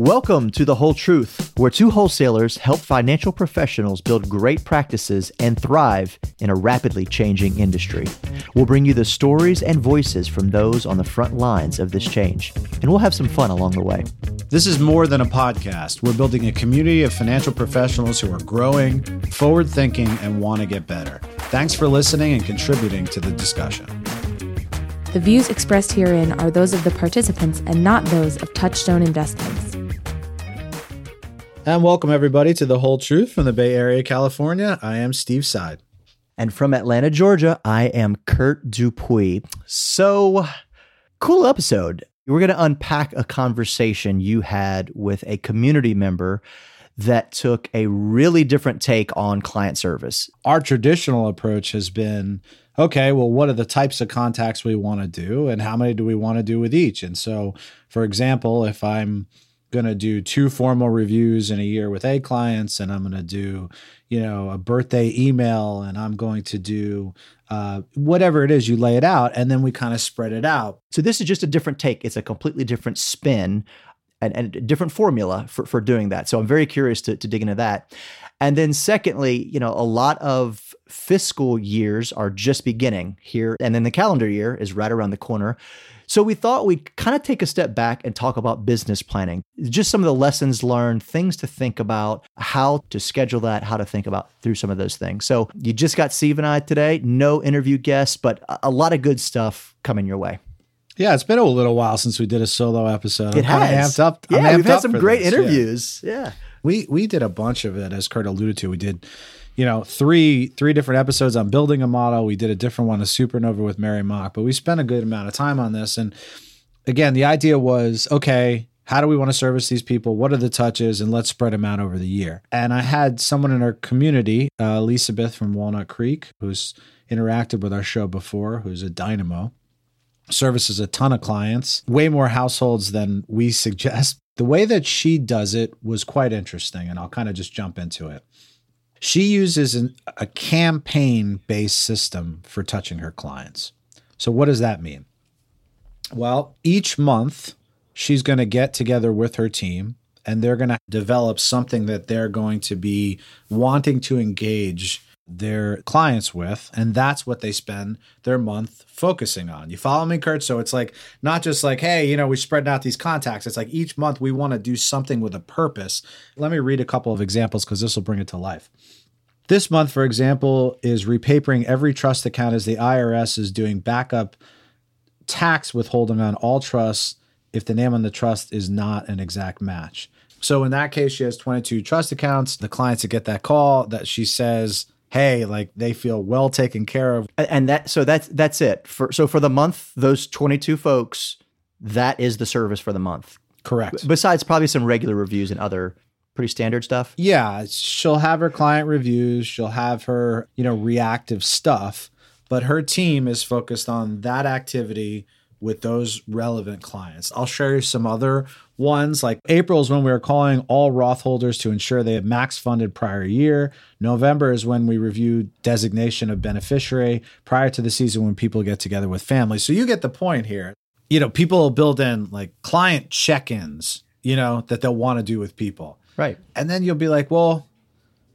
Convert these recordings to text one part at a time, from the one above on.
Welcome to The Whole Truth, where two wholesalers help financial professionals build great practices and thrive in a rapidly changing industry. We'll bring you the stories and voices from those on the front lines of this change, and we'll have some fun along the way. This is more than a podcast. We're building a community of financial professionals who are growing, forward thinking, and want to get better. Thanks for listening and contributing to the discussion. The views expressed herein are those of the participants and not those of Touchstone Investments. And welcome everybody to The Whole Truth from the Bay Area, California. I am Steve Side. And from Atlanta, Georgia, I am Kurt Dupuy. So, cool episode. We're going to unpack a conversation you had with a community member that took a really different take on client service. Our traditional approach has been okay, well, what are the types of contacts we want to do and how many do we want to do with each? And so, for example, if I'm going to do two formal reviews in a year with A clients, and I'm going to do, you know, a birthday email, and I'm going to do uh, whatever it is you lay it out, and then we kind of spread it out. So this is just a different take. It's a completely different spin and, and a different formula for, for doing that. So I'm very curious to, to dig into that. And then secondly, you know, a lot of fiscal years are just beginning here, and then the calendar year is right around the corner. So we thought we'd kind of take a step back and talk about business planning, just some of the lessons learned, things to think about, how to schedule that, how to think about through some of those things. So you just got Steve and I today, no interview guests, but a lot of good stuff coming your way. Yeah, it's been a little while since we did a solo episode. It I'm has. Amped up. Yeah, we've had some great this. interviews. Yeah. yeah. We we did a bunch of it, as Kurt alluded to. We did you know, three three different episodes on building a model. We did a different one, a supernova with Mary Mock, but we spent a good amount of time on this. And again, the idea was okay, how do we want to service these people? What are the touches? And let's spread them out over the year. And I had someone in our community, uh, Elizabeth from Walnut Creek, who's interacted with our show before, who's a dynamo, services a ton of clients, way more households than we suggest. The way that she does it was quite interesting, and I'll kind of just jump into it. She uses an, a campaign based system for touching her clients. So, what does that mean? Well, each month, she's going to get together with her team and they're going to develop something that they're going to be wanting to engage their clients with and that's what they spend their month focusing on. You follow me kurt? So it's like not just like hey you know we're spreading out these contacts. It's like each month we want to do something with a purpose. Let me read a couple of examples because this will bring it to life. This month for example is repapering every trust account as the irs is doing backup tax withholding on all trusts if the name on the trust is not an exact match. So in that case she has 22 trust accounts. The clients that get that call that she says hey, like they feel well taken care of. And that so that's that's it. For so for the month, those 22 folks, that is the service for the month. Correct. Besides probably some regular reviews and other pretty standard stuff. Yeah, she'll have her client reviews, she'll have her, you know, reactive stuff, but her team is focused on that activity with those relevant clients. I'll share you some other ones. Like April is when we are calling all Roth holders to ensure they have max funded prior year. November is when we review designation of beneficiary prior to the season when people get together with families. So you get the point here. You know, people will build in like client check ins, you know, that they'll want to do with people. Right. And then you'll be like, well,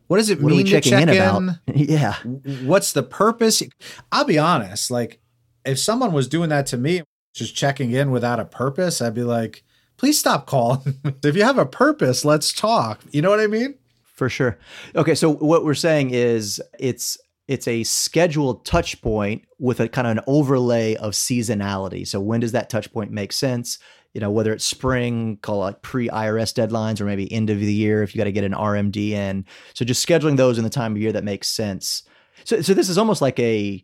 what does it what mean to check in? About? yeah. What's the purpose? I'll be honest, like if someone was doing that to me, just checking in without a purpose, I'd be like, please stop calling. if you have a purpose, let's talk. You know what I mean? For sure. Okay, so what we're saying is it's it's a scheduled touch point with a kind of an overlay of seasonality. So when does that touch point make sense? You know, whether it's spring, call it pre IRS deadlines, or maybe end of the year if you got to get an RMD in. So just scheduling those in the time of year that makes sense. So, so this is almost like a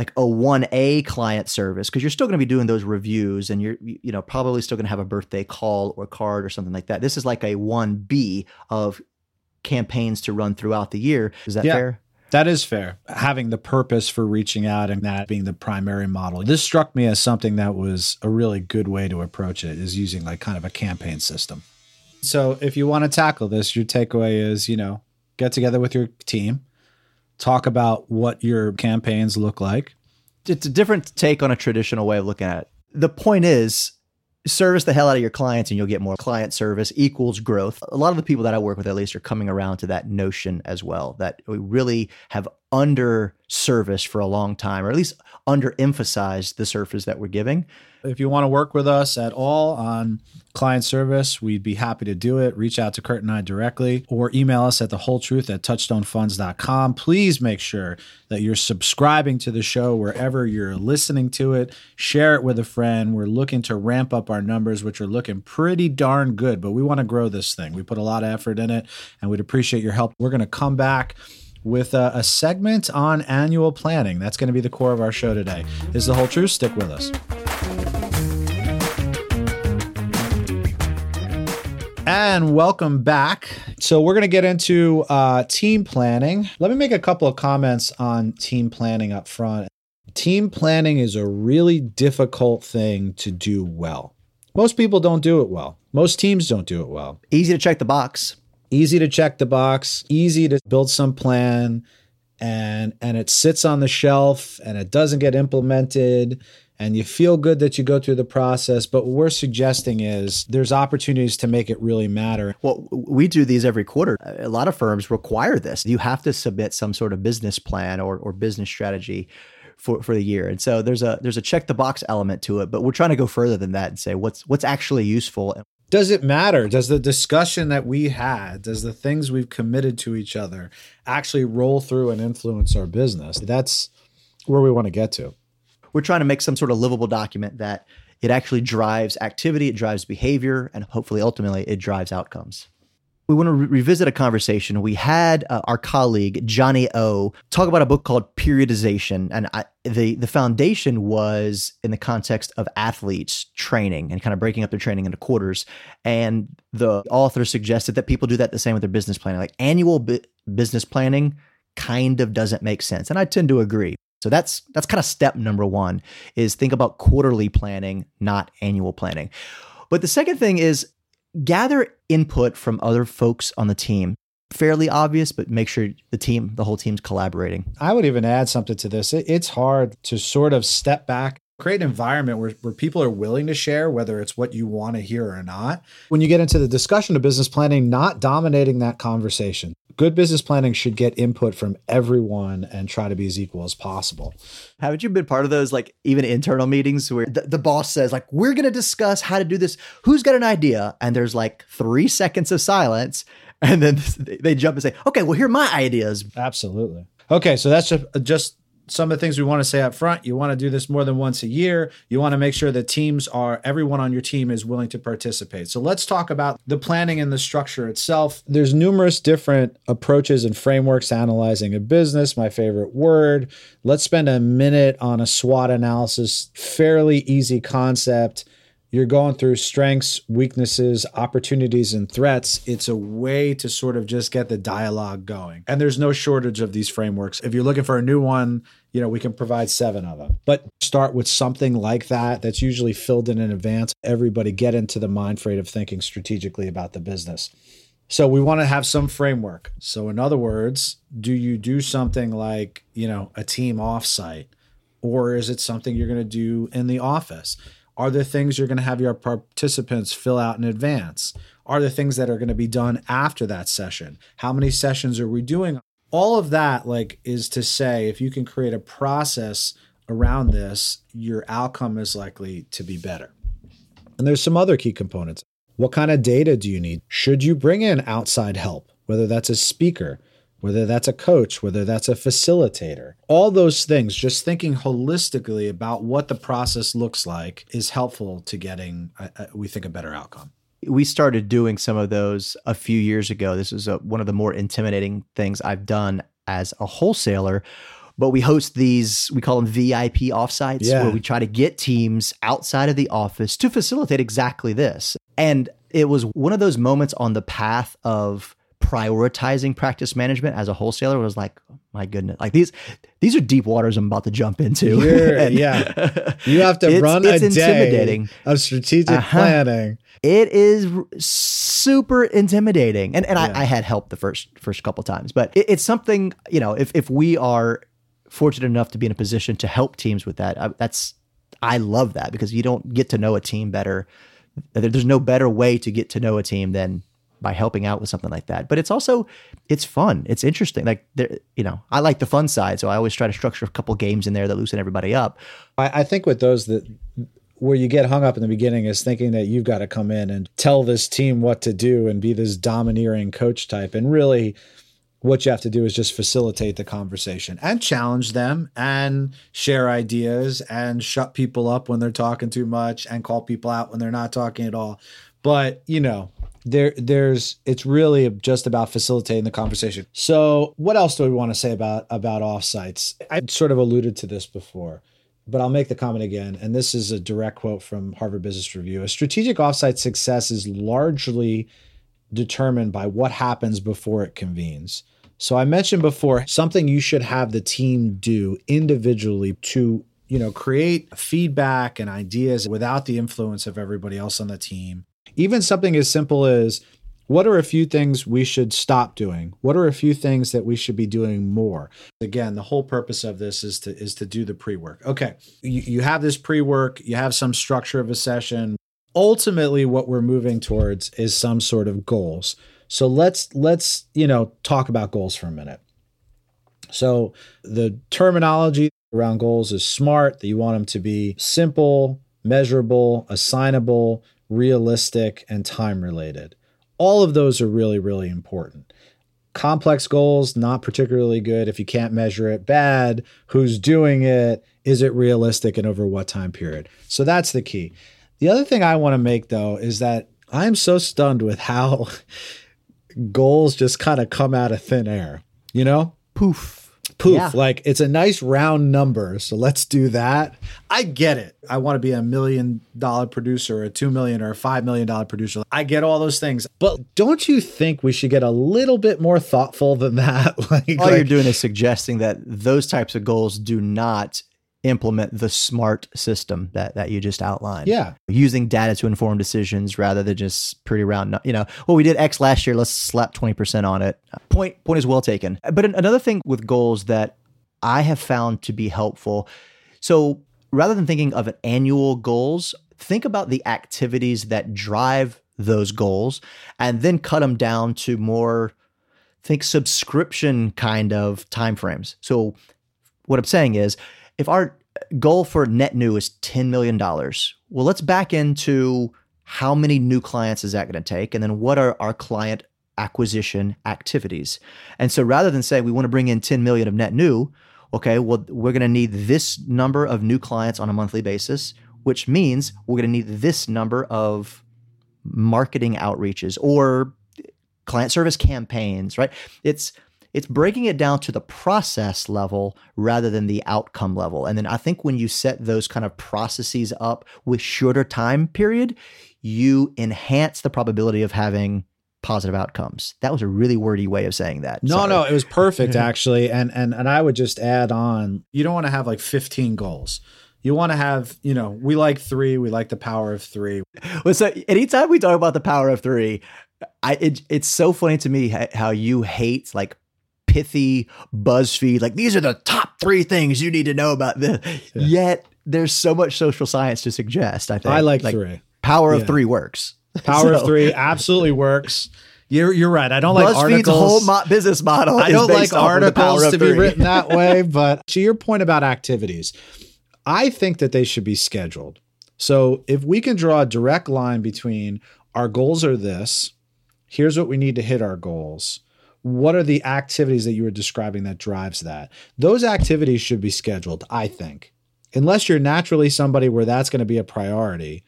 like a 1A client service because you're still going to be doing those reviews and you're you know probably still going to have a birthday call or card or something like that. This is like a 1B of campaigns to run throughout the year. Is that yeah, fair? That is fair. Having the purpose for reaching out and that being the primary model. This struck me as something that was a really good way to approach it is using like kind of a campaign system. So if you want to tackle this, your takeaway is, you know, get together with your team, talk about what your campaigns look like. It's a different take on a traditional way of looking at it. The point is, service the hell out of your clients and you'll get more client service equals growth. A lot of the people that I work with, at least, are coming around to that notion as well that we really have under service for a long time, or at least underemphasized the service that we're giving. If you want to work with us at all on client service, we'd be happy to do it. Reach out to Kurt and I directly or email us at the whole truth at touchstonefunds.com. Please make sure that you're subscribing to the show wherever you're listening to it. Share it with a friend. We're looking to ramp up our numbers, which are looking pretty darn good, but we want to grow this thing. We put a lot of effort in it and we'd appreciate your help. We're going to come back with a, a, segment on annual planning. That's going to be the core of our show today. Is the whole truth? Stick with us. And welcome back. So, we're going to get into uh, team planning. Let me make a couple of comments on team planning up front. Team planning is a really difficult thing to do well. Most people don't do it well. Most teams don't do it well. Easy to check the box easy to check the box, easy to build some plan and and it sits on the shelf and it doesn't get implemented and you feel good that you go through the process. But what we're suggesting is there's opportunities to make it really matter. Well we do these every quarter. A lot of firms require this. You have to submit some sort of business plan or, or business strategy for, for the year. And so there's a there's a check the box element to it but we're trying to go further than that and say what's what's actually useful does it matter? Does the discussion that we had, does the things we've committed to each other actually roll through and influence our business? That's where we want to get to. We're trying to make some sort of livable document that it actually drives activity, it drives behavior, and hopefully ultimately it drives outcomes we want to re- revisit a conversation. We had uh, our colleague Johnny O talk about a book called Periodization, and I, the the foundation was in the context of athletes training and kind of breaking up their training into quarters. And the author suggested that people do that the same with their business planning, like annual bu- business planning kind of doesn't make sense, and I tend to agree. So that's that's kind of step number one is think about quarterly planning, not annual planning. But the second thing is gather input from other folks on the team. Fairly obvious, but make sure the team, the whole team's collaborating. I would even add something to this. It's hard to sort of step back create an environment where, where people are willing to share whether it's what you want to hear or not when you get into the discussion of business planning not dominating that conversation good business planning should get input from everyone and try to be as equal as possible. Haven't you been part of those like even internal meetings where the, the boss says like we're going to discuss how to do this? Who's got an idea? And there's like 3 seconds of silence and then they jump and say, "Okay, well here are my ideas." Absolutely. Okay, so that's just, just some of the things we want to say up front. You want to do this more than once a year. You want to make sure that teams are, everyone on your team is willing to participate. So let's talk about the planning and the structure itself. There's numerous different approaches and frameworks analyzing a business, my favorite word. Let's spend a minute on a SWOT analysis, fairly easy concept you're going through strengths, weaknesses, opportunities, and threats. It's a way to sort of just get the dialogue going. And there's no shortage of these frameworks. If you're looking for a new one, you know, we can provide seven of them. But start with something like that that's usually filled in in advance. Everybody get into the mind frame of thinking strategically about the business. So we want to have some framework. So in other words, do you do something like, you know, a team offsite or is it something you're going to do in the office? Are there things you're going to have your participants fill out in advance? Are there things that are going to be done after that session? How many sessions are we doing? All of that like is to say if you can create a process around this, your outcome is likely to be better. And there's some other key components. What kind of data do you need? Should you bring in outside help, whether that's a speaker, whether that's a coach, whether that's a facilitator, all those things, just thinking holistically about what the process looks like is helpful to getting, uh, we think, a better outcome. We started doing some of those a few years ago. This is a, one of the more intimidating things I've done as a wholesaler. But we host these, we call them VIP offsites, yeah. where we try to get teams outside of the office to facilitate exactly this. And it was one of those moments on the path of prioritizing practice management as a wholesaler was like, oh my goodness, like these these are deep waters I'm about to jump into. and, yeah, you have to it's, run it's a intimidating. day of strategic uh-huh. planning. It is super intimidating, and and yeah. I, I, had help the first first couple times, but it, it's something you know if if we are fortunate enough to be in a position to help teams with that, I, that's I love that because you don't get to know a team better. There's no better way to get to know a team than by helping out with something like that. But it's also it's fun. It's interesting. Like there, you know, I like the fun side, so I always try to structure a couple games in there that loosen everybody up. I, I think with those that where you get hung up in the beginning is thinking that you've got to come in and tell this team what to do and be this domineering coach type. And really, what you have to do is just facilitate the conversation and challenge them and share ideas and shut people up when they're talking too much and call people out when they're not talking at all. But, you know, there there's it's really just about facilitating the conversation. So, what else do we want to say about about offsites? I sort of alluded to this before but I'll make the comment again. And this is a direct quote from Harvard Business Review. A strategic offsite success is largely determined by what happens before it convenes. So I mentioned before something you should have the team do individually to, you know, create feedback and ideas without the influence of everybody else on the team. Even something as simple as what are a few things we should stop doing? What are a few things that we should be doing more? Again, the whole purpose of this is to is to do the pre-work. Okay, you, you have this pre-work, you have some structure of a session. Ultimately, what we're moving towards is some sort of goals. So let's let's you know talk about goals for a minute. So the terminology around goals is smart. That you want them to be simple, measurable, assignable, realistic, and time related all of those are really, really important. Complex goals, not particularly good. If you can't measure it, bad. Who's doing it? Is it realistic and over what time period? So that's the key. The other thing I want to make though is that I'm so stunned with how goals just kind of come out of thin air. You know? Poof poof yeah. like it's a nice round number so let's do that. I get it. I want to be a million dollar producer or a two million or a five million dollar producer. I get all those things. But don't you think we should get a little bit more thoughtful than that? Like, all like, you're doing is suggesting that those types of goals do not implement the smart system that that you just outlined. Yeah. Using data to inform decisions rather than just pretty round, you know, well, we did X last year, let's slap 20% on it. Point point is well taken. But another thing with goals that I have found to be helpful. So, rather than thinking of an annual goals, think about the activities that drive those goals and then cut them down to more think subscription kind of timeframes. So, what I'm saying is if our goal for net new is $10 million, well, let's back into how many new clients is that going to take? And then what are our client acquisition activities? And so rather than say we want to bring in 10 million of net new, okay, well, we're going to need this number of new clients on a monthly basis, which means we're going to need this number of marketing outreaches or client service campaigns, right? It's it's breaking it down to the process level rather than the outcome level. And then I think when you set those kind of processes up with shorter time period, you enhance the probability of having positive outcomes. That was a really wordy way of saying that. No, Sorry. no, it was perfect actually. And and and I would just add on, you don't want to have like 15 goals. You want to have, you know, we like 3, we like the power of 3. Well, so anytime we talk about the power of 3, I it, it's so funny to me how you hate like pithy BuzzFeed, like these are the top three things you need to know about this. Yeah. Yet there's so much social science to suggest. I think I like, like three. Power yeah. of three works. Power so. of three absolutely works. You're you're right. I don't like BuzzFeed's articles. whole mo- business model. I don't like articles to be written that way. But to your point about activities, I think that they should be scheduled. So if we can draw a direct line between our goals are this, here's what we need to hit our goals what are the activities that you were describing that drives that? Those activities should be scheduled, I think. Unless you're naturally somebody where that's going to be a priority,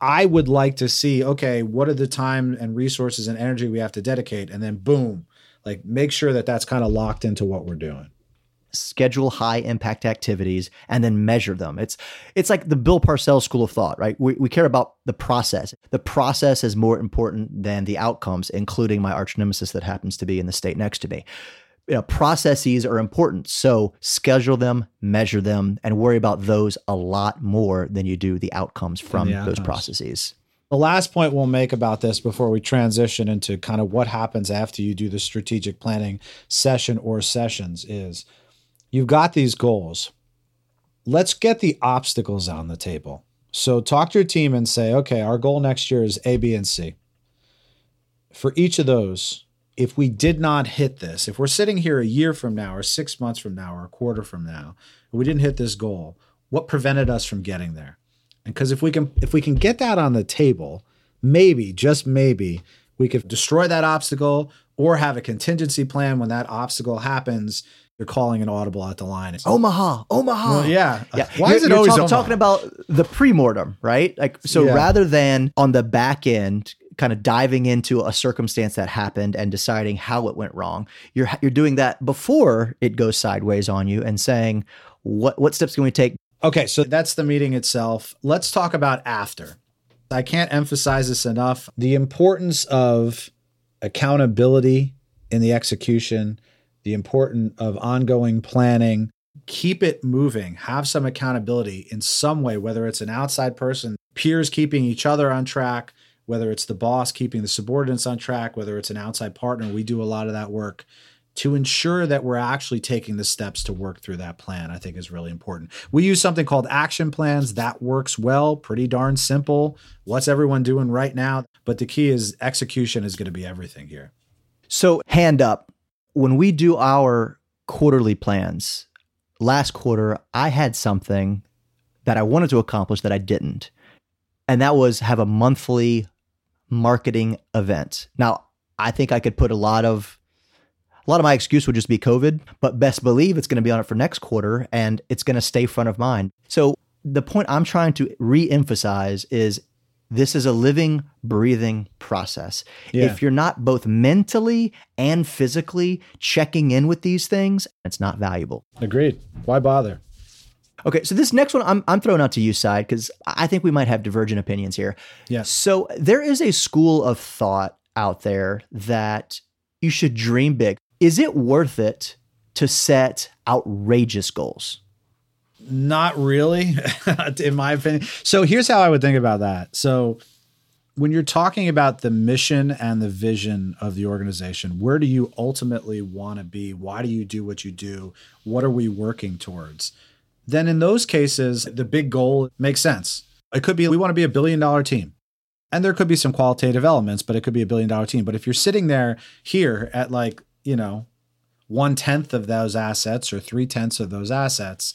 I would like to see, okay, what are the time and resources and energy we have to dedicate? And then boom, like make sure that that's kind of locked into what we're doing schedule high impact activities and then measure them. It's it's like the Bill Parcells school of thought, right? We, we care about the process. The process is more important than the outcomes, including my arch nemesis that happens to be in the state next to me. You know, processes are important. So schedule them, measure them, and worry about those a lot more than you do the outcomes from the outcomes. those processes. The last point we'll make about this before we transition into kind of what happens after you do the strategic planning session or sessions is you've got these goals. let's get the obstacles on the table. So talk to your team and say, okay, our goal next year is A, B, and C. For each of those, if we did not hit this, if we're sitting here a year from now, or six months from now, or a quarter from now, we didn't hit this goal, what prevented us from getting there? And because if we can if we can get that on the table, maybe, just maybe, we could destroy that obstacle or have a contingency plan when that obstacle happens you're calling an audible at the line. It's Omaha, Omaha. Well, yeah. Yeah. Why You're- is it always talk- Omaha? talking about the pre-mortem, right? Like so Yeah. rather than on the back end kind of diving into a circumstance that happened and deciding how it went wrong, you're you're doing that before it goes sideways on you and saying what what steps can we take? Okay, so that's the meeting itself. Let's talk about after. I can't emphasize this enough. The importance of accountability in the execution, the importance of ongoing planning. Keep it moving. Have some accountability in some way, whether it's an outside person, peers keeping each other on track, whether it's the boss keeping the subordinates on track, whether it's an outside partner. We do a lot of that work to ensure that we're actually taking the steps to work through that plan, I think is really important. We use something called action plans. That works well, pretty darn simple. What's everyone doing right now? But the key is execution is going to be everything here. So hand up, when we do our quarterly plans, last quarter I had something that I wanted to accomplish that I didn't. And that was have a monthly marketing event. Now, I think I could put a lot of a lot of my excuse would just be COVID, but best believe it's going to be on it for next quarter and it's going to stay front of mind. So the point I'm trying to re-emphasize is this is a living, breathing process. Yeah. If you're not both mentally and physically checking in with these things, it's not valuable. Agreed. Why bother? Okay, so this next one I'm, I'm throwing out to you, side, because I think we might have divergent opinions here. Yeah. So there is a school of thought out there that you should dream big. Is it worth it to set outrageous goals? Not really, in my opinion. So here's how I would think about that. So when you're talking about the mission and the vision of the organization, where do you ultimately want to be? Why do you do what you do? What are we working towards? Then in those cases, the big goal makes sense. It could be we want to be a billion dollar team. And there could be some qualitative elements, but it could be a billion dollar team. But if you're sitting there here at like, you know, one tenth of those assets or three tenths of those assets,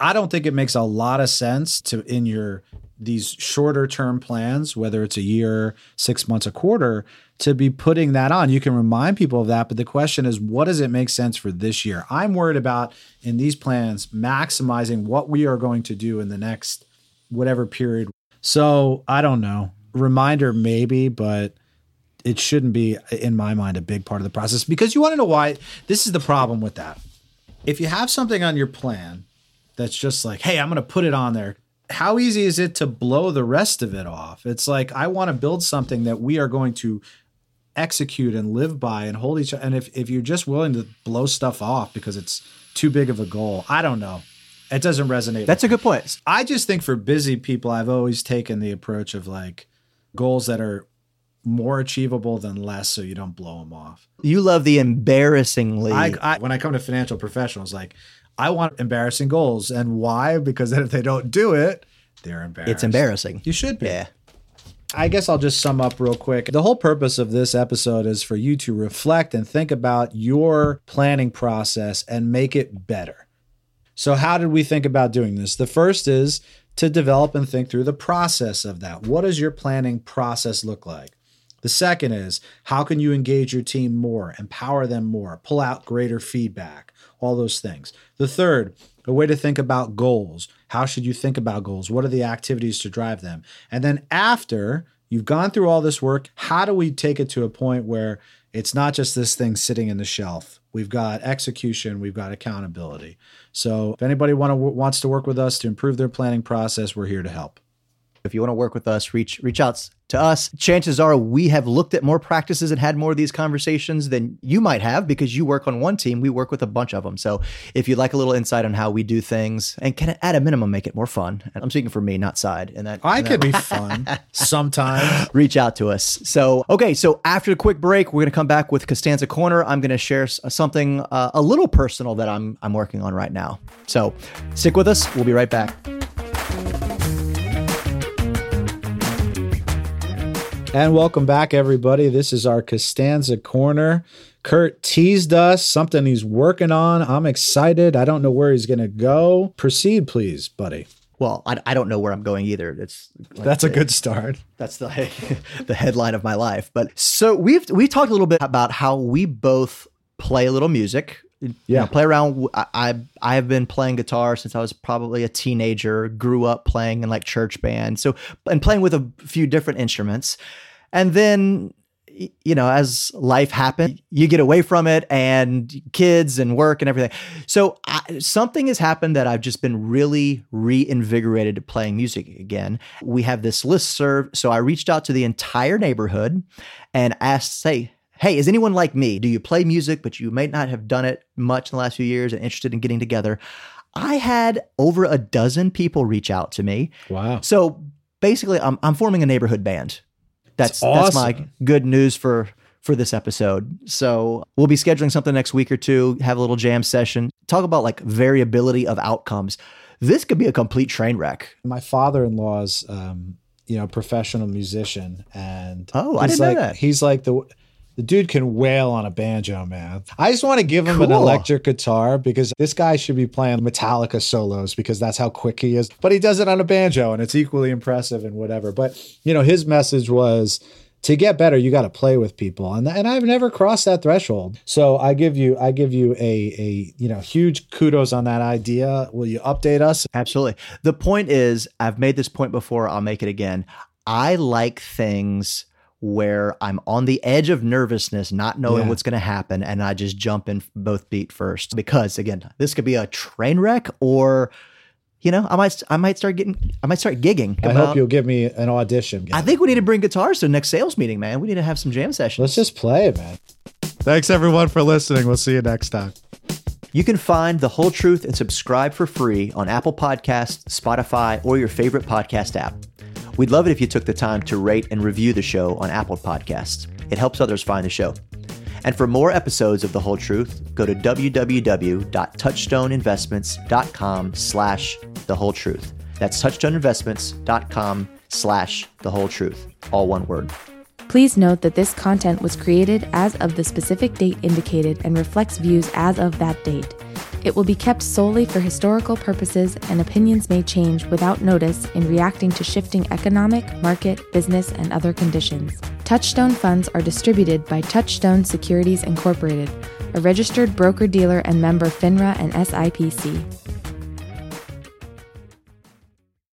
I don't think it makes a lot of sense to in your these shorter term plans, whether it's a year, six months, a quarter, to be putting that on. You can remind people of that, but the question is, what does it make sense for this year? I'm worried about in these plans maximizing what we are going to do in the next whatever period. So I don't know. Reminder maybe, but it shouldn't be in my mind a big part of the process because you want to know why this is the problem with that. If you have something on your plan that's just like, hey, I'm going to put it on there. How easy is it to blow the rest of it off? It's like I want to build something that we are going to execute and live by and hold each other. And if, if you're just willing to blow stuff off because it's too big of a goal, I don't know. It doesn't resonate. That's a good point. I just think for busy people, I've always taken the approach of like goals that are more achievable than less so you don't blow them off. You love the embarrassingly. I, I when I come to financial professionals, like I want embarrassing goals, and why? Because then if they don't do it, they're embarrassed. it's embarrassing. You should be. Yeah. I guess I'll just sum up real quick. The whole purpose of this episode is for you to reflect and think about your planning process and make it better. So, how did we think about doing this? The first is to develop and think through the process of that. What does your planning process look like? The second is how can you engage your team more, empower them more, pull out greater feedback, all those things. The third, a way to think about goals. How should you think about goals? What are the activities to drive them? And then after you've gone through all this work, how do we take it to a point where it's not just this thing sitting in the shelf? We've got execution, we've got accountability. So if anybody want to, wants to work with us to improve their planning process, we're here to help. If you want to work with us, reach reach out to us. Chances are we have looked at more practices and had more of these conversations than you might have because you work on one team. We work with a bunch of them. So if you'd like a little insight on how we do things and can at a minimum make it more fun, and I'm speaking for me, not side. And that I could be fun sometimes. reach out to us. So, okay, so after the quick break, we're going to come back with Costanza Corner. I'm going to share something uh, a little personal that I'm I'm working on right now. So, stick with us. We'll be right back. And welcome back, everybody. This is our Costanza Corner. Kurt teased us something he's working on. I'm excited. I don't know where he's going to go. Proceed, please, buddy. Well, I, I don't know where I'm going either. It's like That's a good start. That's the the headline of my life. But so we've we talked a little bit about how we both play a little music. You Yeah. know, play around. I, I I have been playing guitar since I was probably a teenager. Grew up playing in like church band. So and playing with a few different instruments, and then you know as life happened, you get away from it and kids and work and everything. So I, something has happened that I've just been really reinvigorated to playing music again. We have this list serve, so I reached out to the entire neighborhood and asked, say, hey, is anyone like me? Do you play music, but you may not have done it much in the last few years and interested in getting together? I had over a dozen people reach out to me. Wow. So basically, I'm, I'm forming a neighborhood band. That's That's that's my awesome. good news for for this episode. So we'll be scheduling something next week or two. Have a little jam session. Talk about like variability of outcomes. This could be a complete train wreck. My father-in-law's, um, you know, professional musician, and Oh, I didn't know that. He's like the the dude can wail on a banjo, man. I just want to give him an electric guitar because this guy should be playing Metallica solos because that's how quick he is. But he does it on a banjo, and it's equally impressive and whatever. But you know, his message was. To get better, you got to play with people, and and I've never crossed that threshold. So I give you I give you a a you know huge kudos on that idea. Will you update us? Absolutely. The point is, I've made this point before, I'll make it again. I like things where I'm on the edge of nervousness, not knowing Yeah. what's going to happen, and I just jump in both feet first. Because again, this could be a train wreck, or you know, I might I might start getting I might start gigging. I about- hope you'll give me an audition. I think we need to bring guitars to the next sales meeting, man. We need to have some jam sessions. Let's just play, man. Thanks everyone for listening. We'll see you next time. You can find The Whole Truth and subscribe for free on Apple Podcasts, Spotify, or your favorite podcast app. We'd love it if you took the time to rate and review the show on Apple Podcasts. It helps others find the show. And for more episodes of The Whole Truth, go to www.touchstoneinvestments.com slash The Whole Truth. That's touchstoneinvestments.com slash The Whole Truth. All one word. Please note that this content was created as of the specific date indicated and reflects views as of that date. It will be kept solely for historical purposes, and opinions may change without notice in reacting to shifting economic, market, business, and other conditions. Touchstone funds are distributed by Touchstone Securities Incorporated, a registered broker dealer and member FINRA and SIPC.